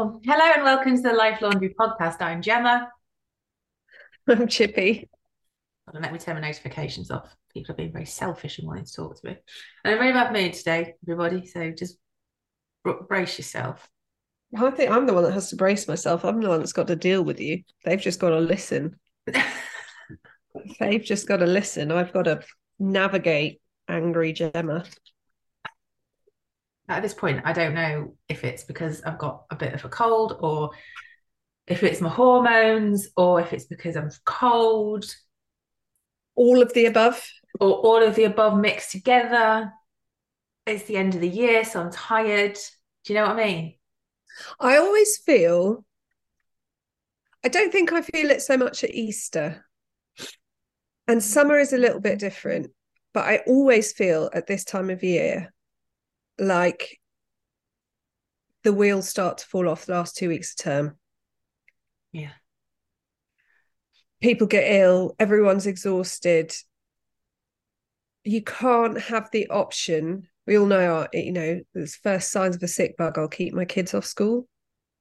Oh, hello and welcome to the Life Laundry podcast. I'm Gemma. I'm Chippy. Let me turn my notifications off. People are being very selfish and wanting to talk to me. And I'm very bad mood today, everybody. So just br- brace yourself. I think I'm the one that has to brace myself. I'm the one that's got to deal with you. They've just got to listen. They've just got to listen. I've got to navigate angry Gemma. At this point, I don't know if it's because I've got a bit of a cold or if it's my hormones or if it's because I'm cold All of the above. or all of the above mixed together. It's the end of the year, so I'm tired. Do you know what I mean? I always feel, I don't think I feel it so much at Easter. And summer is a little bit different, but I always feel at this time of year like the wheels start to fall off the last two weeks of term. Yeah. People get ill, everyone's exhausted. You can't have the option. We all know, uh, you know, there's first signs of a sick bug, I'll keep my kids off school.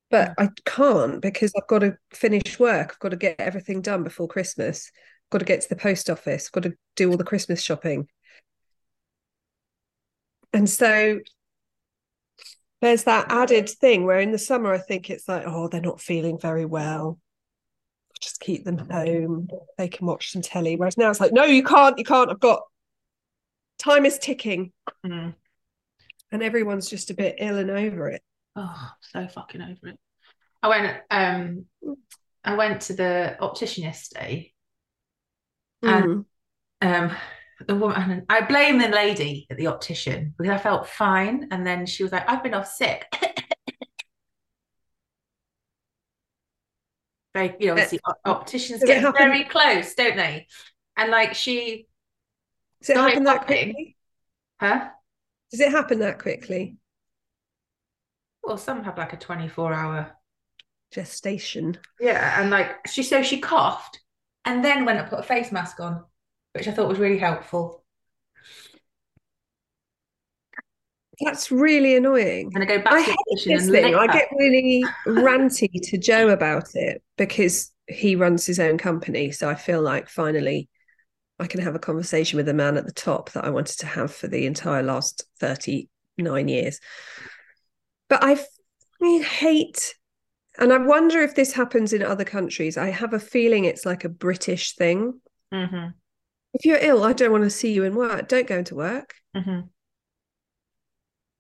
But I can't because I've got to finish work. I've got to get everything done before Christmas. I've got to get to the post office. I've got to do all the Christmas shopping. And so there's that added thing where in the summer I think it's like, oh, they're not feeling very well. Just keep them home. They can watch some telly. Whereas now it's like, no, you can't, you can't. I've got time is ticking. Mm. And everyone's just a bit ill and over it. Oh, so fucking over it. I went um I went to the optician yesterday and Mm. um the woman I blame the lady at the optician because I felt fine and then she was like, I've been off sick. Very, you know, obviously opticians get happen- very close, don't they? And like she Does it happen that quickly? huh? Does it happen that quickly? Well, some have like a 24 hour Gestation. Yeah, and like she so she coughed and then went and put a face mask on, which I thought was really helpful. That's really annoying. And I go back I to hate this and thing. I get really ranty to Joe about it because he runs his own company. So I feel like finally I can have a conversation with the man at the top that I wanted to have for the entire last 39 years. But I hate, and I wonder if this happens in other countries. I have a feeling it's like a British thing. Mhm, If you're ill, I don't want to see you in work. Don't go into work. mhm.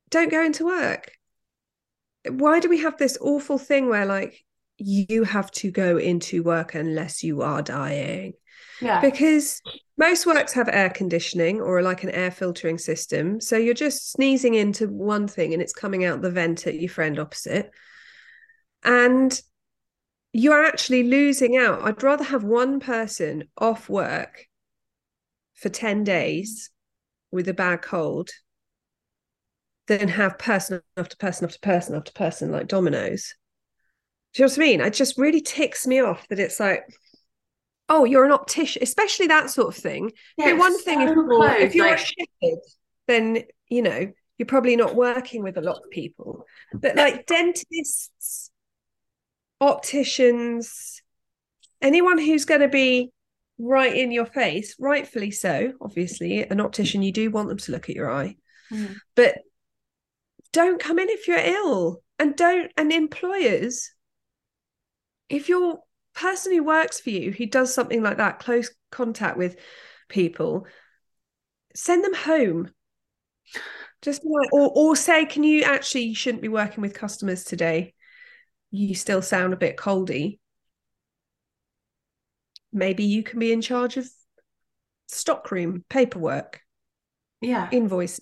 don't go into work. Why do we have this awful thing where like you have to go into work unless you are dying? Yeah. Because most works have air conditioning or like an air filtering system. So you're just sneezing into one thing and it's coming out the vent at your friend opposite. And you're actually losing out. I'd rather have one person off work for 10 days with a bad cold than have person after person after person after person like dominoes. Do you know what I mean? It just really ticks me off that it's like, oh, you're an optician, especially that sort of thing. Yeah, but one thing if so you're, if you're like- a shepherd, then you know you're probably not working with a lot of people. But like dentists, opticians, anyone who's going to be right in your face, rightfully so. Obviously, an optician, you do want them to look at your eye, Mhm. but don't come in if you're ill, and don't. And employers, if your person who works for you who does something like that, close contact with people, send them home. Just like, or or say, can you actually you shouldn't be working with customers today? You still sound a bit coldy. Maybe you can be in charge of stockroom paperwork, Yeah. invoice,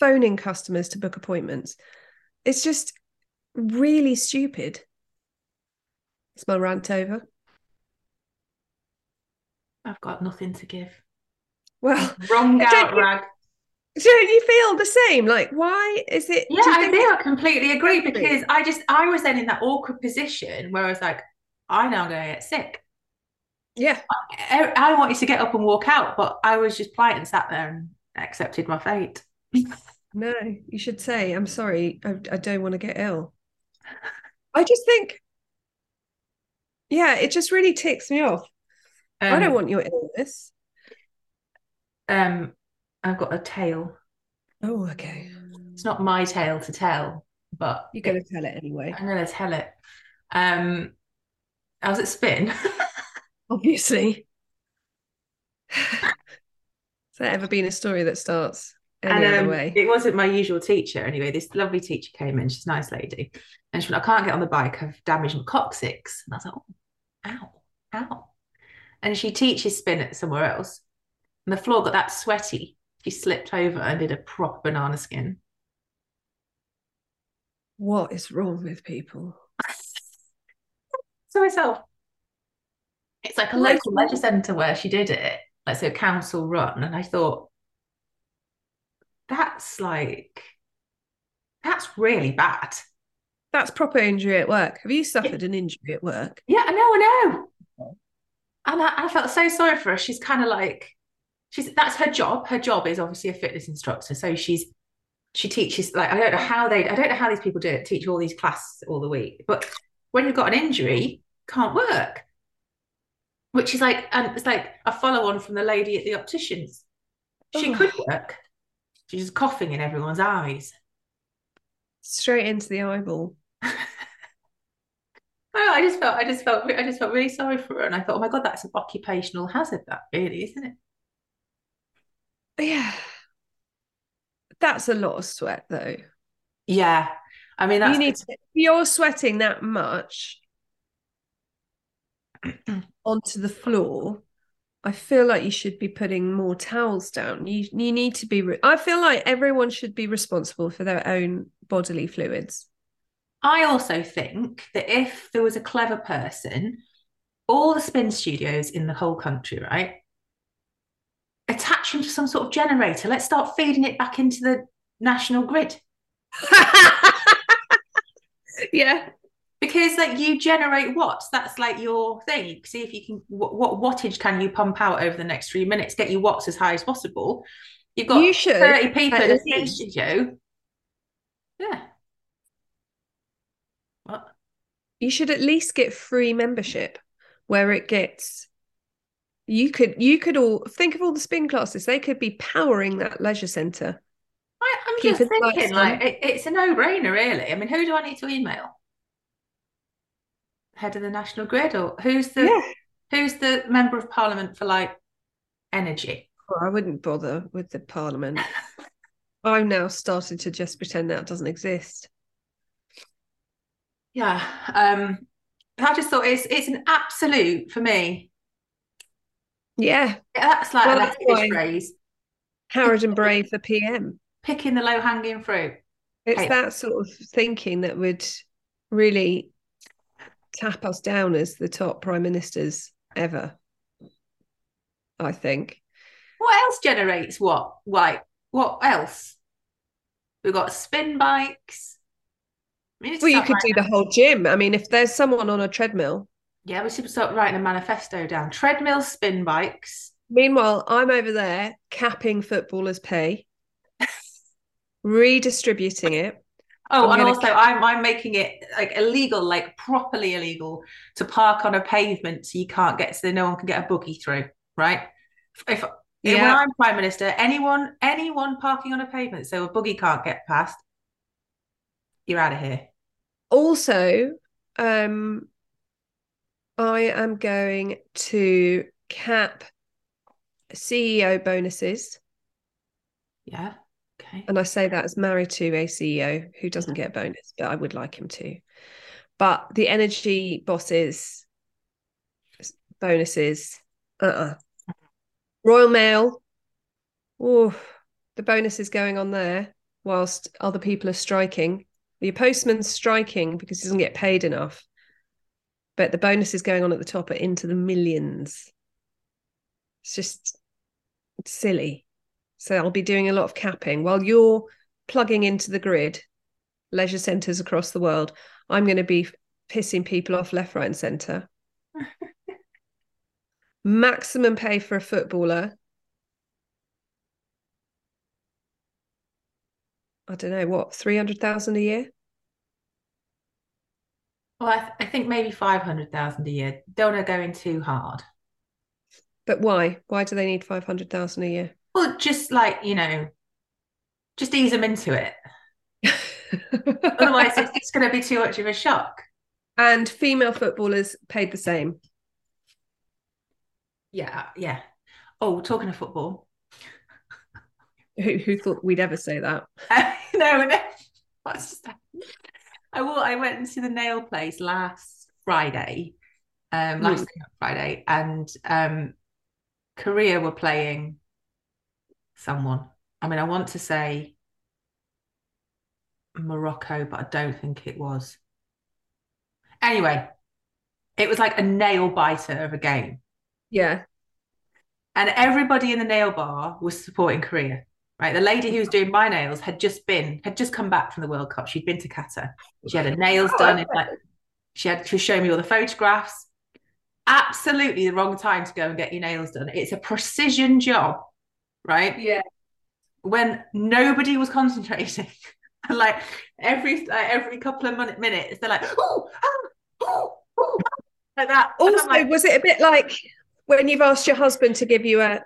phoning customers to book appointments. It's just really stupid. Is my rant over? I've got nothing to give. Well, Wrong out rag. don't you feel the same? Like, why is it? Yeah, do I do. I completely agree because I just I was then in that awkward position where I was like, I now I'm gonna get sick. Yeah, I, I wanted to get up and walk out, but I was just polite and sat there and accepted my fate. no, you should say, I'm sorry, I, I don't want to get ill. I just think, yeah, it just really ticks me off. Um, I don't want your illness. Um, I've got a tale. Oh, okay. It's not my tale to tell, but You're going to tell it anyway. I'm gonna tell it. Um, I was at Spin. Obviously. Has there ever been a story that starts any and other um, way? it wasn't my usual teacher anyway. This lovely teacher came in. She's a nice lady, and she went, "I can't get on the bike. I've damaged my coccyx." And I was like, "Oh, ow, ow!" And she teaches spin at somewhere else, and the floor got that sweaty. She slipped over and did a proper banana skin. What is wrong with people? So myself, it's like a local leisure centre where she did it, like so council run, and I thought that's like that's really bad. That's proper injury at work. Have you suffered an injury at work? Yeah, I know, I know. And I, I felt so sorry for her. She's kind of like, she's that's her job. Her job is obviously a fitness instructor. So she's she teaches like I don't know how they I don't know how these people do it, teach all these classes all the week. But when you've got an injury, can't work. Which is like, and it's like a follow on from the lady at the opticians. She Oh. could work. She's just coughing in everyone's eyes. Straight into the eyeball. Oh, I just felt, I just felt, I just felt really sorry for her, and I thought, oh my god, that's an occupational hazard, that really, isn't it? Yeah. That's a lot of sweat though. Yeah, I mean, that's you need to, if you're sweating that much onto the floor. I feel like you should be putting more towels down. You you need to be. Re- I feel like everyone should be responsible for their own bodily fluids. I also think that if there was a clever person, all the spin studios in the whole country, right, attach them to some sort of generator. Let's start feeding it back into the national grid yeah, because, like, you generate watts. That's like your thing. You see if you can what, what wattage can you pump out over the next three minutes. Get your watts as high as possible. You've got You should, thirty people at in a spin least. studio. Yeah. What? you should at least get free membership, where it gets. You could you could all think of all the spin classes. They could be powering that leisure centre. I, I'm Keep just thinking, like, it, it's a no-brainer, really. I mean, who do I need to email? Head of the National Grid, or who's the who's the member of Parliament for like energy? Well, I wouldn't bother with the parliament. I've now started to just pretend that doesn't exist. Yeah, um, I just thought it's it's an absolute for me. Yeah, yeah That's like Well, that's phrase: Harrod and Brave for PM. picking the low-hanging fruit. It's Hey. that sort of thinking that would really tap us down as the top prime ministers ever. I think. What else generates what? Like, what else? We've got spin bikes. Well, you could do the whole gym. I mean, if there's someone on a treadmill, Yeah, we should start writing a manifesto down. Treadmill, spin bikes. meanwhile, I'm over there capping footballers' pay, redistributing it. Oh, I'm and also ca- I'm I'm making it like illegal, like properly illegal to park on a pavement so you can't get so no one can get a boogie through, right? If, if when I'm prime minister, anyone anyone parking on a pavement so a boogie can't get past, you're out of here. Also, um, I am going to cap CEO bonuses. Yeah. Okay. And I say that as married to a CEO who doesn't mm-hmm. get a bonus, but I would like him to. But the energy bosses bonuses, uh-uh. Royal Mail, oh, the bonus is going on there whilst other people are striking. Your postman's striking because he doesn't get paid enough. But the bonuses going on at the top are into the millions. It's just it's silly. So I'll be doing a lot of capping while you're plugging into the grid, leisure centres across the world. I'm going to be pissing people off left, right, and centre. Maximum pay for a footballer. I don't know what, 300,000 a year? Well, I, th- I think maybe 500,000 a year. Don't go in too hard. But why? Why do they need 500,000 a year? Well, just like, you know, just ease them into it. Otherwise, it's, it's going to be too much of a shock. and female footballers paid the same. Yeah, yeah. Oh, talking of football. Who, who thought we'd ever say that? no, no. What's just I will. I went into the nail place last Friday, um, last Mm. Friday, and um, Korea were playing someone. I mean, I want to say Morocco, but I don't think it was. Anyway, it was like a nail biter of a game, Yeah. and everybody in the nail bar was supporting Korea. Right, the lady who was doing my nails had just been had just come back from the World Cup. She'd been to Qatar. She had her nails Oh, done. okay. like she had to show me all the photographs. Absolutely the wrong time to go and get your nails done. It's a precision job, right? Yeah. When nobody was concentrating, and like every like every couple of min- minutes, they're like, oh, oh, oh," like that. Also, like, was it a bit like when you've asked your husband to give you a,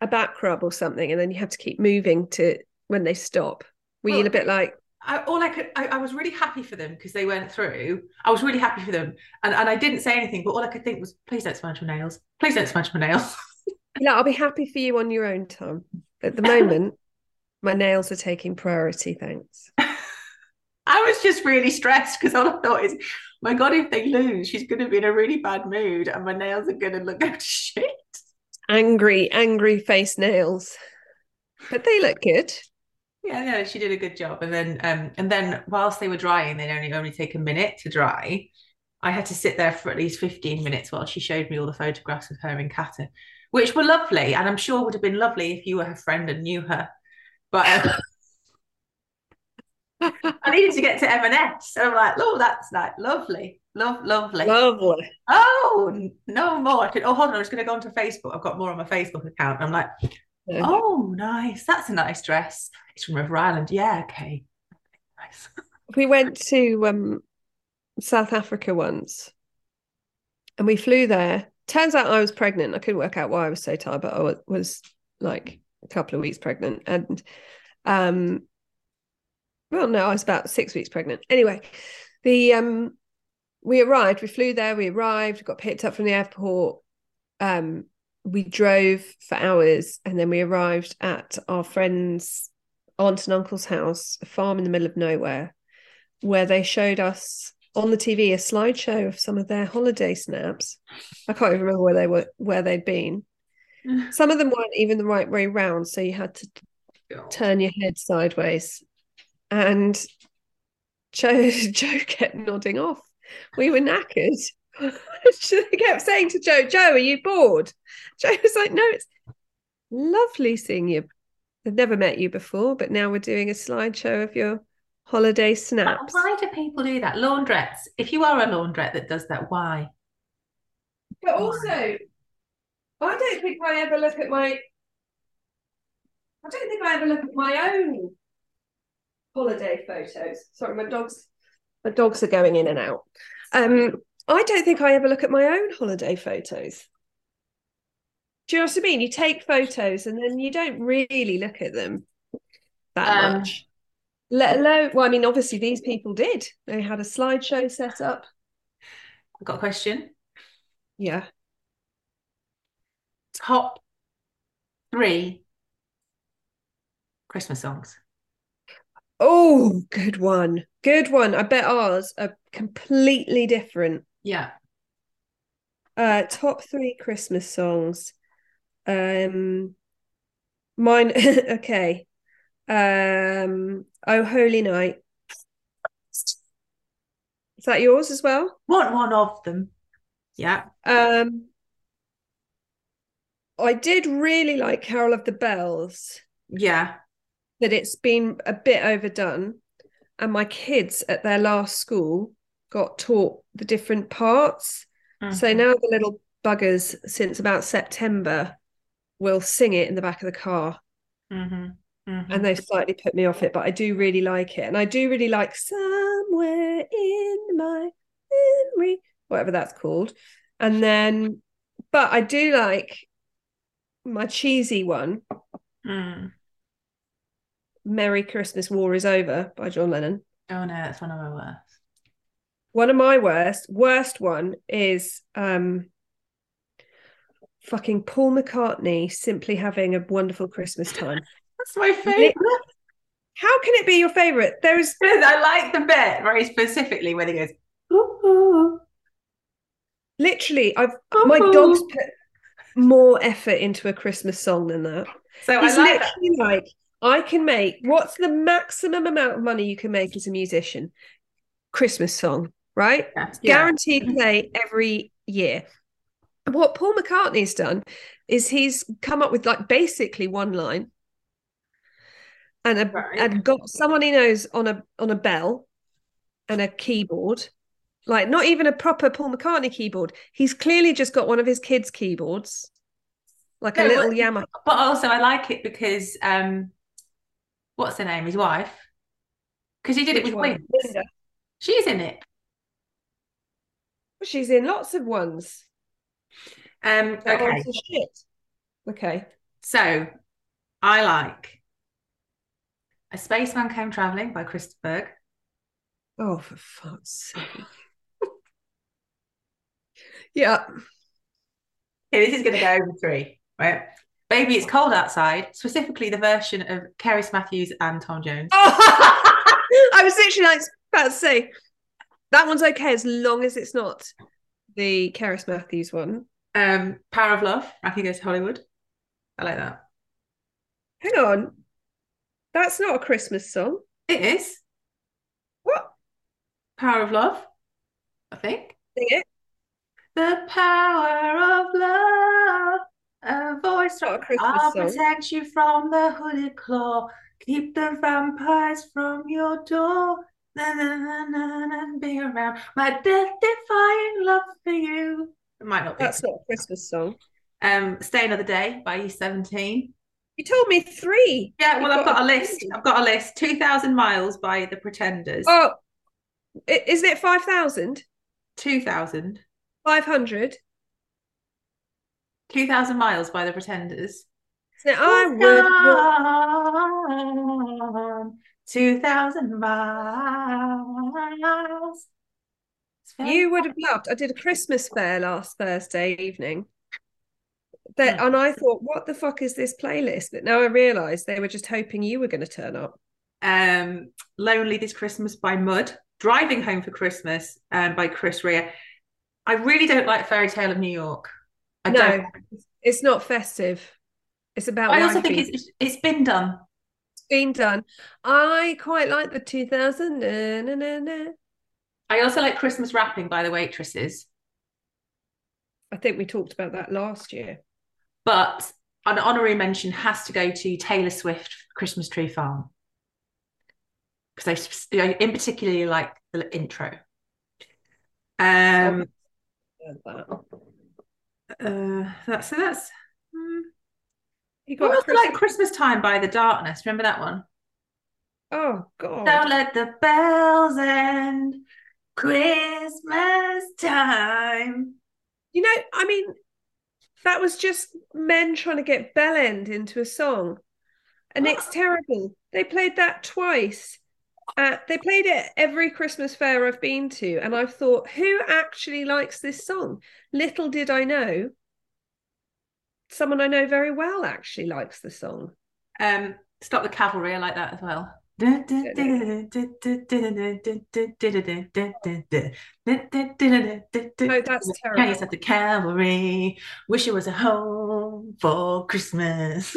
a back rub or something, and then you have to keep moving to when they stop? Were you a bit like, I, all I could, I, I was really happy for them because they went through. I was really happy for them, and and I didn't say anything, but all I could think was, please don't smudge my nails. Please don't smudge my nails. yeah, I'll be happy for you on your own time. At the moment, my nails are taking priority. Thanks. I was just really stressed because all I thought is, my God, if they lose, she's going to be in a really bad mood, and my nails are going to look like shit. Angry, angry face nails, but they look good. Yeah, yeah, she did a good job. And then, um, and then whilst they were drying, they'd only only take a minute to dry. I had to sit there for at least 15 minutes while she showed me all the photographs of her in Qatar, which were lovely, and I'm sure would have been lovely if you were her friend and knew her. But um, I needed to get to M&S, so I'm like, oh, that's like lovely, love, lovely. Lovely. Oh, no more. I could, oh, hold on, I'm just going to go onto Facebook. I've got more on my Facebook account. I'm like, Yeah. oh, nice. That's a nice dress. It's from River Island. Yeah, okay. Nice. we went to um, South Africa once and we flew there. Turns out I was pregnant. I couldn't work out why I was so tired, but I was like a couple of weeks pregnant. And um well no, I was about six weeks pregnant. Anyway, the um we arrived, we flew there, we arrived, got picked up from the airport. Um we drove for hours and then we arrived at our friend's aunt and uncle's house, a farm in the middle of nowhere where they showed us on the TV a slideshow of some of their holiday snaps. I can't even remember where they were where they'd been. Some of them weren't even the right way round, so you had to turn your head sideways. And Joe Joe kept nodding off. We were knackered. she kept saying to Joe, Joe, are you bored? Joe was like, No, it's lovely seeing you. I've never met you before, but now we're doing a slideshow of your holiday But snaps. why do people do that? Laundrettes. If you are a laundrette that does that, why? But also, I don't think I ever look at my. I don't think I ever look at my own holiday photos. Sorry, my dogs. My dogs are going in and out. Um, I don't think I ever look at my own holiday photos. Do you know what I mean? You take photos and then you don't really look at them that Um, much. Let alone, well, I mean, obviously these people did. They had a slideshow set up. I've got a question. Yeah. Top three Christmas songs. Oh, good one. Good one. I bet ours are completely different. Yeah. Uh top 3 Christmas songs. Um mine okay. Um Oh Holy Night. Is that yours as well? Want one of them. Yeah. Um I did really like Carol of the Bells, Yeah. but it's been a bit overdone. And my kids at their last school got taught the different parts. So Mhm. now the little buggers, since about September, will sing it in the back of the car. Mhm. Mhm. And they've slightly put me off it, but I do really like it. And I do really like Somewhere in My Memory, whatever that's called. And then, but I do like my cheesy one, Mm. Merry Christmas, War is Over by John Lennon. Oh no, that's one of my worst. One of my worst, worst one is um fucking Paul McCartney simply having a wonderful Christmas time. That's my favorite. How can it be your favorite? There's I like the bit very specifically when he goes, ooh, literally I've ooh, my dog's put more effort into a Christmas song than that. So He's I like that. literally like, I can make what's the maximum amount of money you can make as a musician? Christmas song, right? Yeah. Yeah. Guaranteed play every year. What Paul McCartney's done is he's come up with like basically one line and a, Right. and got someone he knows on a on a bell and a keyboard. Like not even a proper Paul McCartney keyboard. He's clearly just got one of his kids' keyboards. Like a little but- Yamaha. But also I like it because um what's her name? His wife. Because he did it with one? Wings. She's in it. She's in lots of ones. Um okay. Okay. So I like A Spaceman Came Traveling by Chris de Burgh. Oh, for fuck's sake. yeah. Okay, this is gonna go over three, right? Baby, it's cold outside, specifically the version of Cerys Matthews and Tom Jones. I was literally like about to say that one's okay as long as it's not the Cerys Matthews one. Um, Power of Love, Frankie Goes to Hollywood. I like that. Hang on. That's not a Christmas song. It is What? Power of Love, I think. Sing it. The power of love, a voice Not a from I'll song. protect you from the hooded claw, keep the vampires from your door. Na, na, na, na, na, and be around my death-defying love for you. It might not be. That's not a Christmas song. Um, Stay Another Day by E17. You told me three. Yeah, well, I've got a a- list. I've got a list. 2,000 Miles by The Pretenders. Oh, isn't it 5,000? 2,000. 500? 2,000 Miles by The Pretenders. Isn't? I would. 2,000 miles. It's very- You would have loved. I did a Christmas fair last Thursday evening. That and I thought, what the fuck is this playlist? But now I realise they were just hoping you were going to turn up. um, Lonely This Christmas by Mud. Driving Home for Christmas um, by Chris Rea. I really don't like Fairy Tale of New York. I no, don't. it's not festive. It's about. I also think it's it's been done. It's been done. I quite like the 2000. Na, na, na, na. I also like Christmas Wrapping by the Waitresses. I think we talked about that last year. But an honorary mention has to go to Taylor Swift Christmas Tree Farm because I, in particularly like the intro. Um, uh, that's so that's. hmm. You got Christmas- like Christmas Time by The Darkness. Remember that one? Oh God. Don't let the bells end. Christmas time. You know, I mean, that was just men trying to get Bell End into a song. And it's terrible. They played that twice. Uh, they played it every Christmas fair I've been to. And I've thought, who actually likes this song? Little did I know, someone I know very well actually likes the song. Um, Stop the Cavalry. I like that as well. No, that's terrible. at the cavalry. Wish it was a home for Christmas.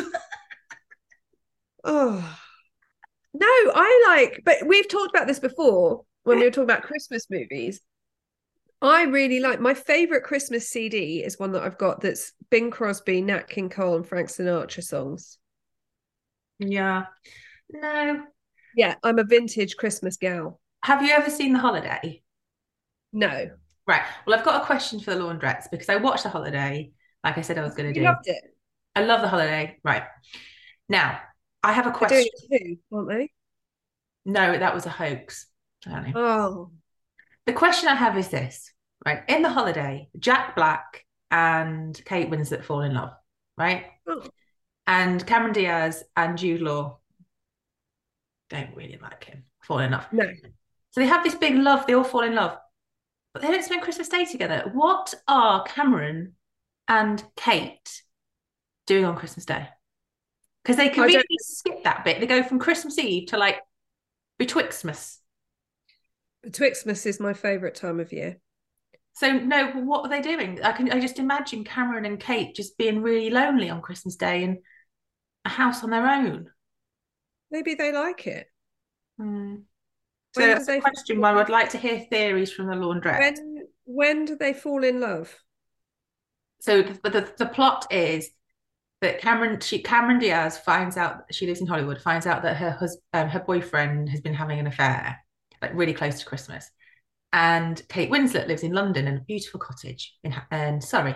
Oh. No, I like, but we've talked about this before when we were talking about Christmas movies. I really like my favorite Christmas CD is one that I've got that's Bing Crosby, Nat King Cole, and Frank Sinatra songs. Yeah. No. Yeah, I'm a vintage Christmas gal. Have you ever seen The Holiday? No, Right. Well, I've got a question for the laundrettes because I watched The Holiday, like I said I was going to do. you loved it. I love The Holiday. Right. Now, I have a question. too, aren't they? No, that was a hoax. Oh, The question I have is this. right? In the holiday, Jack Black and Kate Winslet fall in love, right? Oh. And Cameron Diaz and Jude Law don't really like him, fall in love. No. So they have this big love, they all fall in love, but they don't spend Christmas Day together. What are Cameron and Kate doing on Christmas Day? Because they can really skip that bit. They go from Christmas Eve to like Betwixtmas. Twixmas is my favourite time of year. So no, what are they doing? I can I just imagine Cameron and Kate just being really lonely on Christmas Day in a house on their own. Maybe they like it. When So that's a question where I'd like to hear theories from the laundrette. When when do they fall in love? So the, the the plot is that Cameron she Cameron Diaz finds out she lives in Hollywood, finds out that her hus um, her boyfriend has been having an affair, like really close to Christmas. And Kate Winslet lives in London in a beautiful cottage in, in Surrey.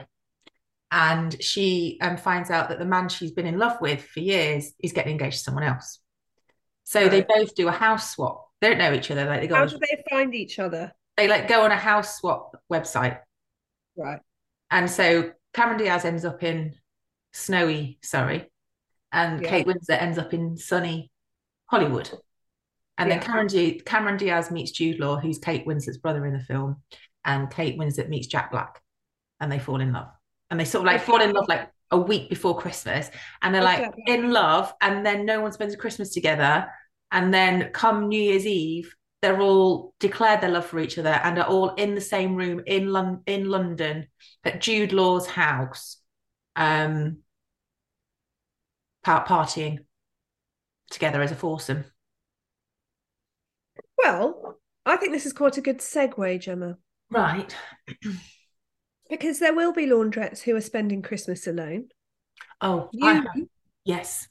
And she um, finds out that the man she's been in love with for years is getting engaged to someone else. So they both do a house swap. They don't know each other. Like they go, How on, do they find each other? they like go on a house swap website. Right. And so Cameron Diaz ends up in snowy Surrey, and Yeah. Kate Winslet ends up in sunny Hollywood. And then Yeah. Cameron, Di- Cameron Diaz meets Jude Law, who's Kate Winslet's brother in the film, and Kate Winslet meets Jack Black, and they fall in love. And they sort of like fall in love like a week before Christmas, and they're like in love, and then no one spends Christmas together. And then come New Year's Eve, they're all declared their love for each other and are all in the same room in Lon- in London at Jude Law's house, um, par- partying together as a foursome. Well, I think this is quite a good segue, Gemma, Right. because there will be laundrettes who are spending Christmas alone. Oh, You, yes.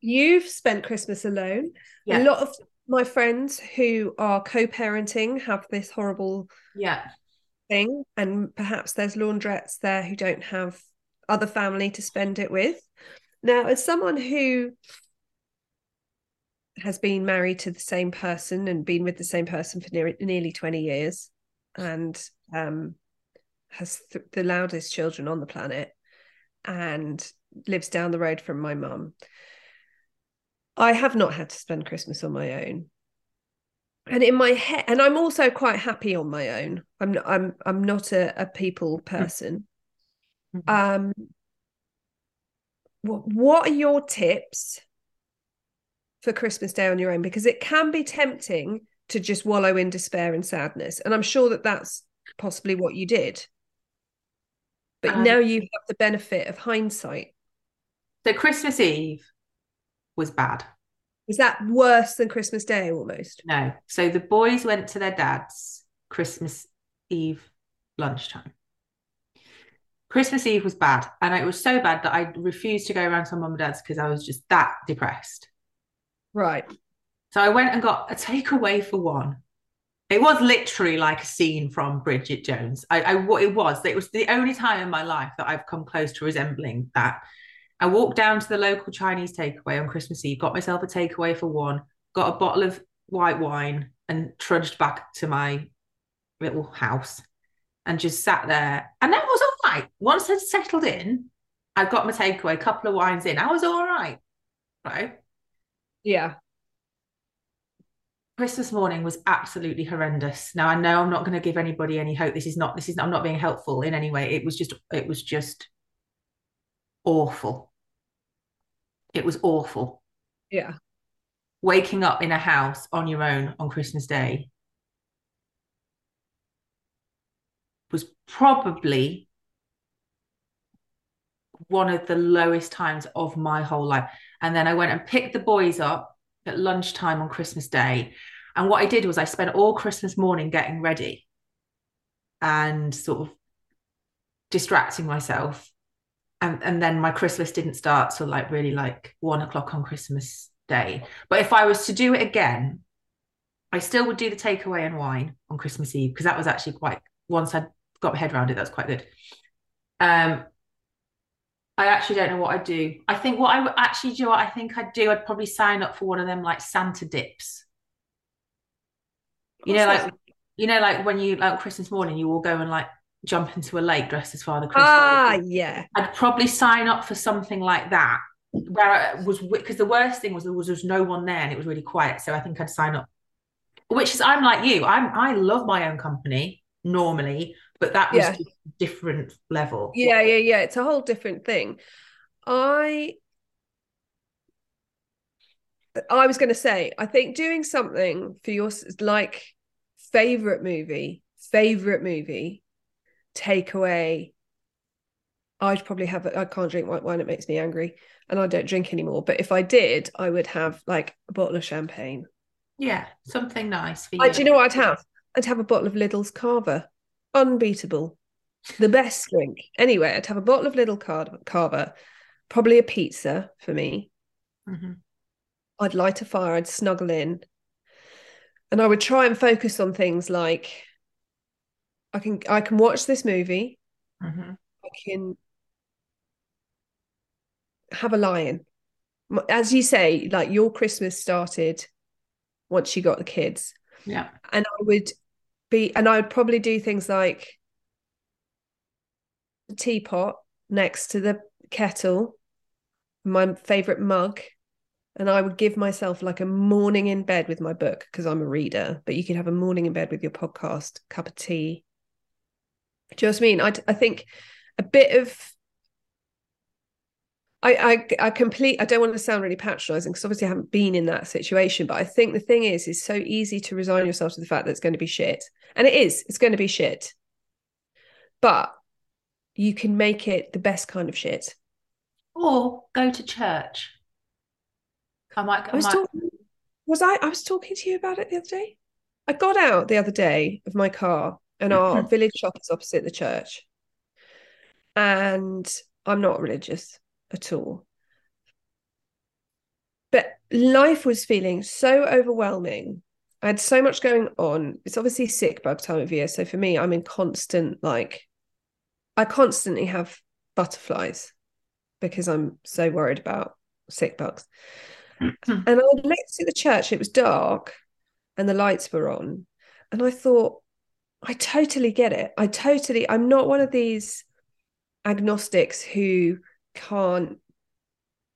you've spent Christmas alone. Yeah. A lot of my friends who are co-parenting have this horrible Yeah. thing, and perhaps there's laundrettes there who don't have other family to spend it with. Now, as someone who has been married to the same person and been with the same person for near, nearly 20 years and um, has th- the loudest children on the planet and lives down the road from my mum, I have not had to spend Christmas on my own. And in my head, and I'm also quite happy on my own. I'm not, I'm I'm not a, a people person. Mhm. Um, what what are your tips for Christmas Day on your own? Because it can be tempting to just wallow in despair and sadness, and I'm sure that that's possibly what you did. But Um, now you have the benefit of hindsight. So Christmas Eve was bad. Is that worse than Christmas Day almost? No. So the boys went to their dad's Christmas Eve lunchtime. Christmas Eve was bad. And it was so bad that I refused to go around to my mum and dad's because I was just that depressed. Right. So I went and got a takeaway for one. It was literally like a scene from Bridget Jones. I, I it was. It was the only time in my life that I've come close to resembling that. I walked down to the local Chinese takeaway on Christmas Eve, got myself a takeaway for one, got a bottle of white wine, and trudged back to my little house and just sat there. And that was all right. Once I'd settled in, I got my takeaway, a couple of wines in. I was all right. Right. Yeah. Christmas morning was absolutely horrendous. Now I know I'm not going to give anybody any hope. This is not this is I'm not being helpful in any way. It was just it was just awful. It was awful. Yeah. Waking up in a house on your own on Christmas Day was probably one of the lowest times of my whole life. And then I went and picked the boys up at lunchtime on Christmas Day. And what I did was I spent all Christmas morning getting ready and sort of distracting myself. And, and then my Christmas didn't start till like really like one o'clock on Christmas Day. But if I was to do it again, I still would do the takeaway and wine on Christmas Eve because that was actually quite once I'd got my head around it, that's quite good. Um, I actually don't know what I'd do. I think what I would actually do, what I think I'd do, I'd probably sign up for one of them like Santa dips. You know, like You know, like when you like Christmas morning, you all go and like jump into a lake dressed as Father Christmas. Ah, yeah. I'd probably sign up for something like that where I was because the worst thing was there was, there was no one there and it was really quiet. So I think I'd sign up. Which is I'm like you. I'm I love my own company normally, but that was Yeah. just a different level. Yeah, yeah, yeah. It's a whole different thing. I I was going to say, I think doing something for your like favorite movie, favorite movie, takeaway. I'd probably have. I can't drink white wine; it makes me angry, and I don't drink anymore. But if I did, I would have like a bottle of champagne. Yeah, something nice for you. I, do you know what I'd have? I'd have a bottle of Lidl's Cava, unbeatable, the best drink. Anyway, I'd have a bottle of Lidl Car- Cava, probably a pizza for me. Mhm. I'd light a fire, I'd snuggle in, and I would try and focus on things like I can I can watch this movie, Mhm. I can have a lie-in. As you say, like your Christmas started once you got the kids. Yeah. and I would be, and I would probably do things like the teapot next to the kettle, my favorite mug, and I would give myself like a morning in bed with my book because I'm a reader. But you could have a morning in bed with your podcast, cup of tea. Do you know I mean? I I think a bit of. I, I I complete I don't want to sound really patronizing because obviously I haven't been in that situation, but I think the thing is, it's so easy to resign yourself to the fact that it's going to be shit. And it is, it's going to be shit. But you can make it the best kind of shit. Or go to church. I might. I I was might talking was I I was talking to you about it the other day? I got out the other day of my car and our village shop is opposite the church. And I'm not religious at all. But life was feeling so overwhelming. I had so much going on. It's obviously sick bug time of year. So for me, I'm in constant, like, I constantly have butterflies because I'm so worried about sick bugs. And I looked to the church, it was dark and the lights were on. And I thought, I totally get it. I totally, I'm not one of these agnostics who can't,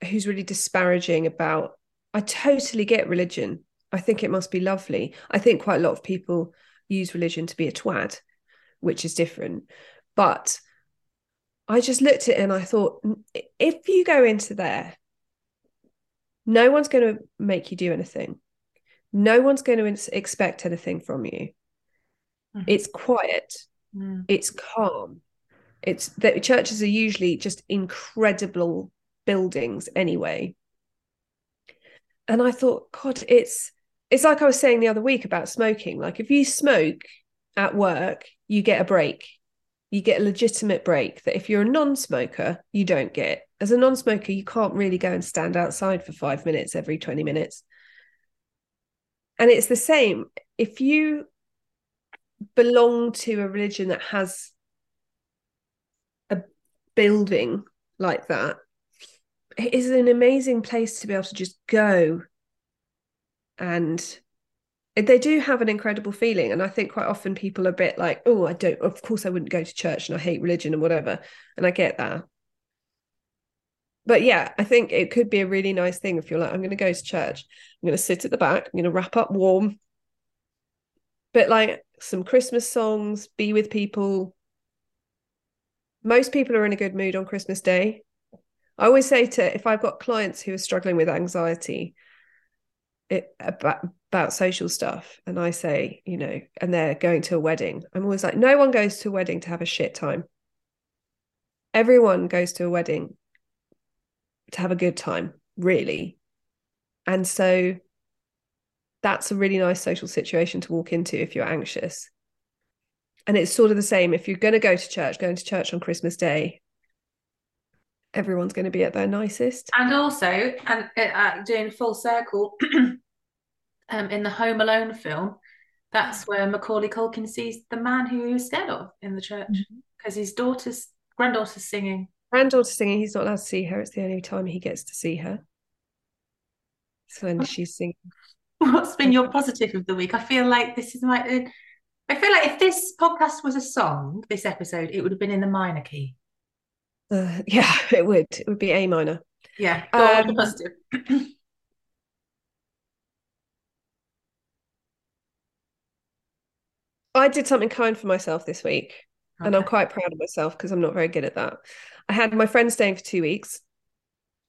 who's really disparaging about, I totally get religion. I think it must be lovely. I think quite a lot of people use religion to be a twat, which is different. But I just looked at it and I thought, if you go into there, no one's going to make you do anything. No one's going to expect anything from you. Mhm. It's quiet. Mm. It's calm. It's that churches are usually just incredible buildings anyway. And I thought, God, it's it's like I was saying the other week about smoking. Like if you smoke at work, you get a break. You get a legitimate break that if you're a non-smoker, you don't get. As a non-smoker, you can't really go and stand outside for five minutes every 20 minutes. And it's the same. If you belong to a religion that has building like that, it is an amazing place to be able to just go. And they do have an incredible feeling and i think quite often people are a bit like oh i don't of course i wouldn't go to church and i hate religion and whatever. And i get that. But yeah i think it could be a really nice thing if you're like i'm going to go to church. I'm going to sit at the back. I'm going to wrap up warm. But like some christmas songs be with people most people are in a good mood on christmas day i always say to if i've got clients who are struggling with anxiety it about about social stuff and I say, you know, and they're going to a wedding, I'm always like, no one goes to a wedding to have a shit time. Everyone goes to a wedding to have a good time, really. And so that's a really nice social situation to walk into if you're anxious. And it's sort of the same if you're going to go to church, going to church on Christmas Day, everyone's going to be at their nicest. And also, and uh, doing full circle, um, in the Home Alone film, that's where Macaulay Culkin sees the man who he was scared of in the church because his daughter's granddaughter's singing. Granddaughter singing, he's not allowed to see her. It's the only time he gets to see her. So when she's singing. What's been your positive of the week? I feel like this is my. I feel like if this podcast was a song, this episode, it would have been in the minor key. Uh, yeah, it would. It would be A minor. Yeah, Um, positive. I did something kind for myself this week, and I'm quite proud of myself because I'm not very good at that. I had my friend staying for two weeks.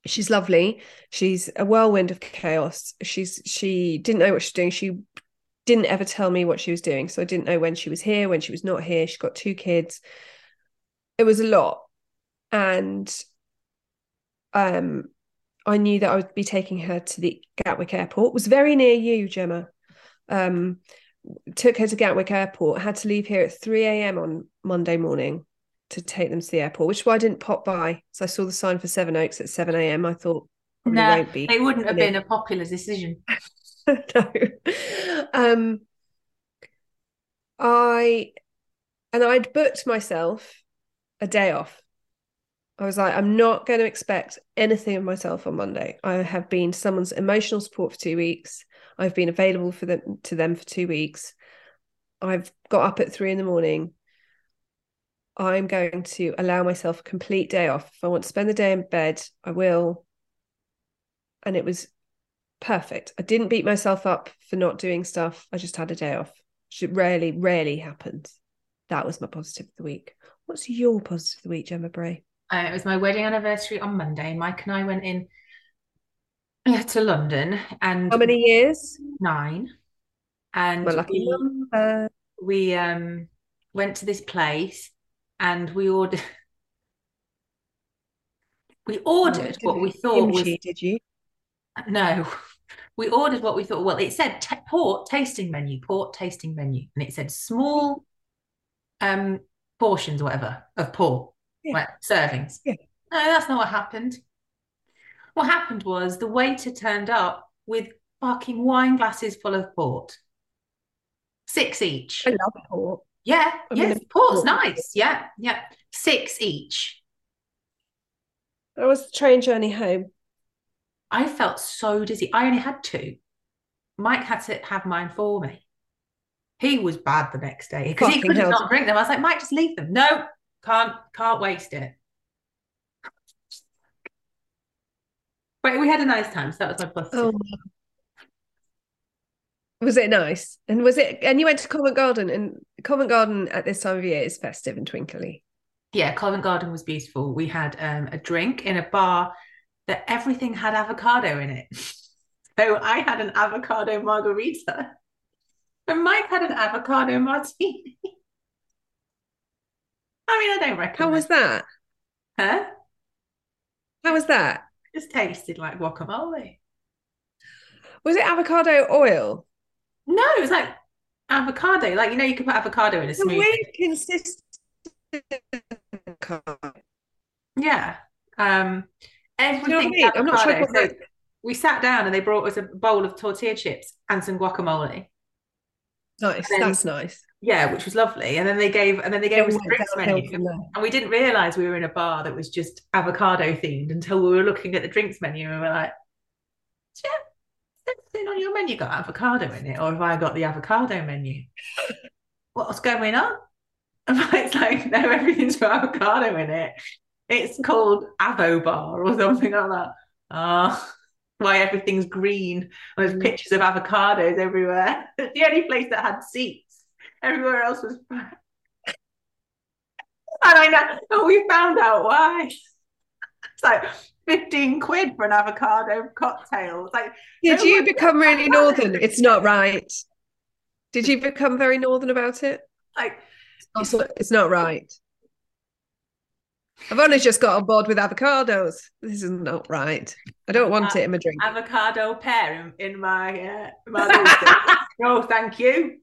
She's lovely. She's a whirlwind of chaos. She's she didn't know what she's doing. She didn't ever tell me what she was doing, so I didn't know when she was here, when she was not here. She's got two kids. It was a lot, and um, I knew that I would be taking her to the Gatwick Airport. It was very near you, Gemma. Um, took her to Gatwick Airport, had to leave here at 3 a.m. on Monday morning to take them to the airport, which is why I didn't pop by. So I saw the sign for Sevenoaks at 7 a.m. I thought No, it wouldn't have been a popular decision. no. Um I and I'd booked myself a day off. I was like, I'm not going to expect anything of myself on Monday. I have been someone's emotional support for two weeks. I've been available for them to them for two weeks. I've got up at three in the morning. I'm going to allow myself a complete day off. If I want to spend the day in bed, I will. And it was perfect. I didn't beat myself up for not doing stuff. I just had a day off. Which rarely, rarely happens. That was my positive of the week. What's your positive of the week, Gemma Bray? Uh, it was my wedding anniversary on Monday. Mike and I went in uh, to London and How many years? nine. And lucky we, number. we um went to this place and we ordered we ordered what we thought was did you? No. We ordered what we thought well it said t- port tasting menu port tasting menu and it said small um portions whatever of port Yeah. like servings. Yeah. no that's not what happened. What happened was the waiter turned up with fucking wine glasses full of port. Six each. I love port. yeah I yes the port's port- nice. Yeah yeah. Six each. That was the train journey home. I felt so dizzy. I only had two. Mike had to have mine for me. He was bad the next day because he couldn't drink them. I was like, Mike, just leave them. No, can't, can't waste it. But we had a nice time, so that was my plus. Oh, was it nice? And was it? And you went to Covent Garden, and Covent Garden at this time of year is festive and twinkly. Yeah, Covent Garden was beautiful. We had um, a drink in a bar that everything had avocado in it. So I had an avocado margarita, and Mike had an avocado martini. I mean, I don't recommend. How was that? Huh? How was that? Just tasted like guacamole. Was it avocado oil? No, it was like avocado. Like you know, you can put avocado in a smoothie. weird consistency. Yeah. Um, You know I everything mean? I'm not sure I So we sat down and they brought us a bowl of tortilla chips and some guacamole. Nice. Then- That's nice. Yeah, which was lovely. And then they gave and then they gave us a drinks downhill menu. And we didn't realize we were in a bar that was just avocado themed until we were looking at the drinks menu and we were like, yeah, everything on your menu got avocado in it, or have I got the avocado menu? What's going on? And it's like, no, everything's got avocado in it. It's called Avo Bar or something like that. Ah, why everything's green. There's Mm. pictures of avocados everywhere. the only place that had seats. Everywhere else was black. And I know, and we found out why. It's like 15 quid for an avocado cocktail. It's like, Did No you become really northern? It's not right. Did you become very northern about it? like It's not, it's not right. I've only just got on board with avocados. This is not right. I don't want it in my drink. avocado pear in, in my uh, margarita. no, thank you.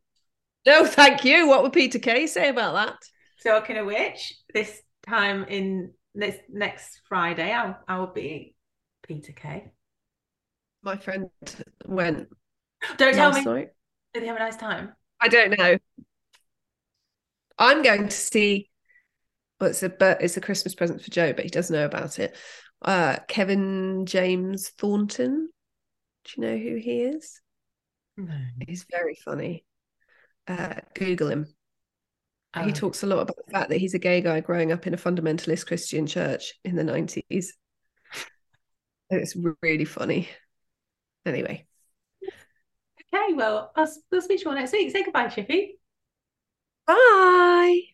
No, thank you. What would Peter Kay say about that? Talking of which, this time in this next Friday, I, I will be Peter Kay. My friend went Don't tell me. night. Did he have a nice time? I don't know. I'm going to see. Well, it's a but it's a Christmas present for Joe, but he doesn't know about it. Uh, Kevin James Thornton. Do you know who he is? No. He's very funny. uh, Google him. Oh. He talks a lot about the fact that he's a gay guy growing up in a fundamentalist Christian church in the 90s. It's really funny. Anyway. Okay, well, I'll, we'll speak to you all next week. Say goodbye, Chippy. Bye.